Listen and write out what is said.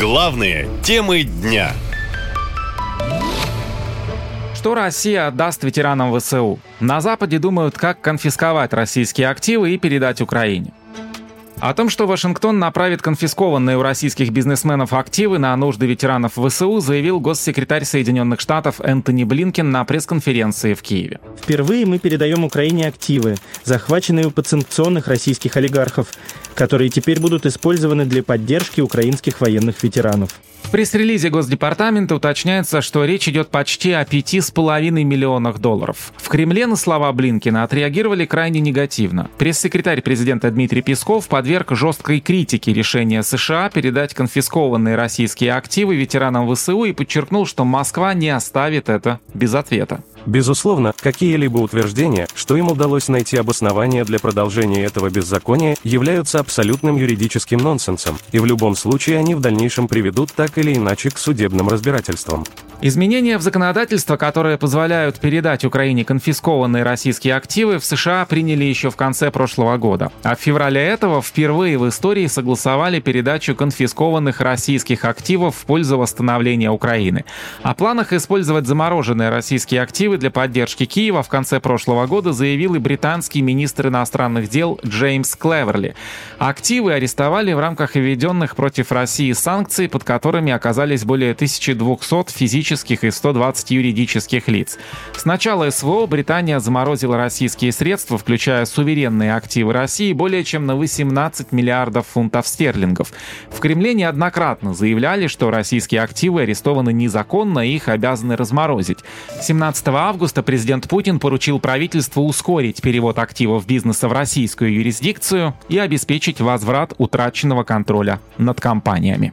Главные темы дня. Что Россия отдаст ветеранам ВСУ? На Западе думают, как конфисковать российские активы и передать Украине. О том, что Вашингтон направит конфискованные у российских бизнесменов активы на нужды ветеранов ВСУ, заявил госсекретарь Соединенных Штатов Энтони Блинкен на пресс-конференции в Киеве. Впервые мы передаем Украине активы, захваченные у подсанкционных российских олигархов, которые теперь будут использованы для поддержки украинских военных ветеранов. В пресс-релизе Госдепартамента уточняется, что речь идет почти о 5,5 миллионах долларов. В Кремле на слова Блинкина отреагировали крайне негативно. Пресс-секретарь президента Дмитрий Песков подверг жесткой критике решения США передать конфискованные российские активы ветеранам ВСУ и подчеркнул, что Москва не оставит это без ответа. Безусловно, какие-либо утверждения, что им удалось найти обоснование для продолжения этого беззакония, являются абсолютным юридическим нонсенсом, и в любом случае они в дальнейшем приведут так или иначе к судебным разбирательствам. Изменения в законодательство, которые позволяют передать Украине конфискованные российские активы, в США приняли еще в конце прошлого года. А в феврале этого впервые в истории согласовали передачу конфискованных российских активов в пользу восстановления Украины. О планах использовать замороженные российские активы для поддержки Киева в конце прошлого года заявил и британский министр иностранных дел Джеймс Клеверли. Активы арестовали в рамках введенных против России санкций, под которыми оказались более 1200 физических физических и 120 юридических лиц. С начала СВО Британия заморозила российские средства, включая суверенные активы России, более чем на 18 миллиардов фунтов стерлингов. В Кремле неоднократно заявляли, что российские активы арестованы незаконно и их обязаны разморозить. 17 августа президент Путин поручил правительству ускорить перевод активов бизнеса в российскую юрисдикцию и обеспечить возврат утраченного контроля над компаниями.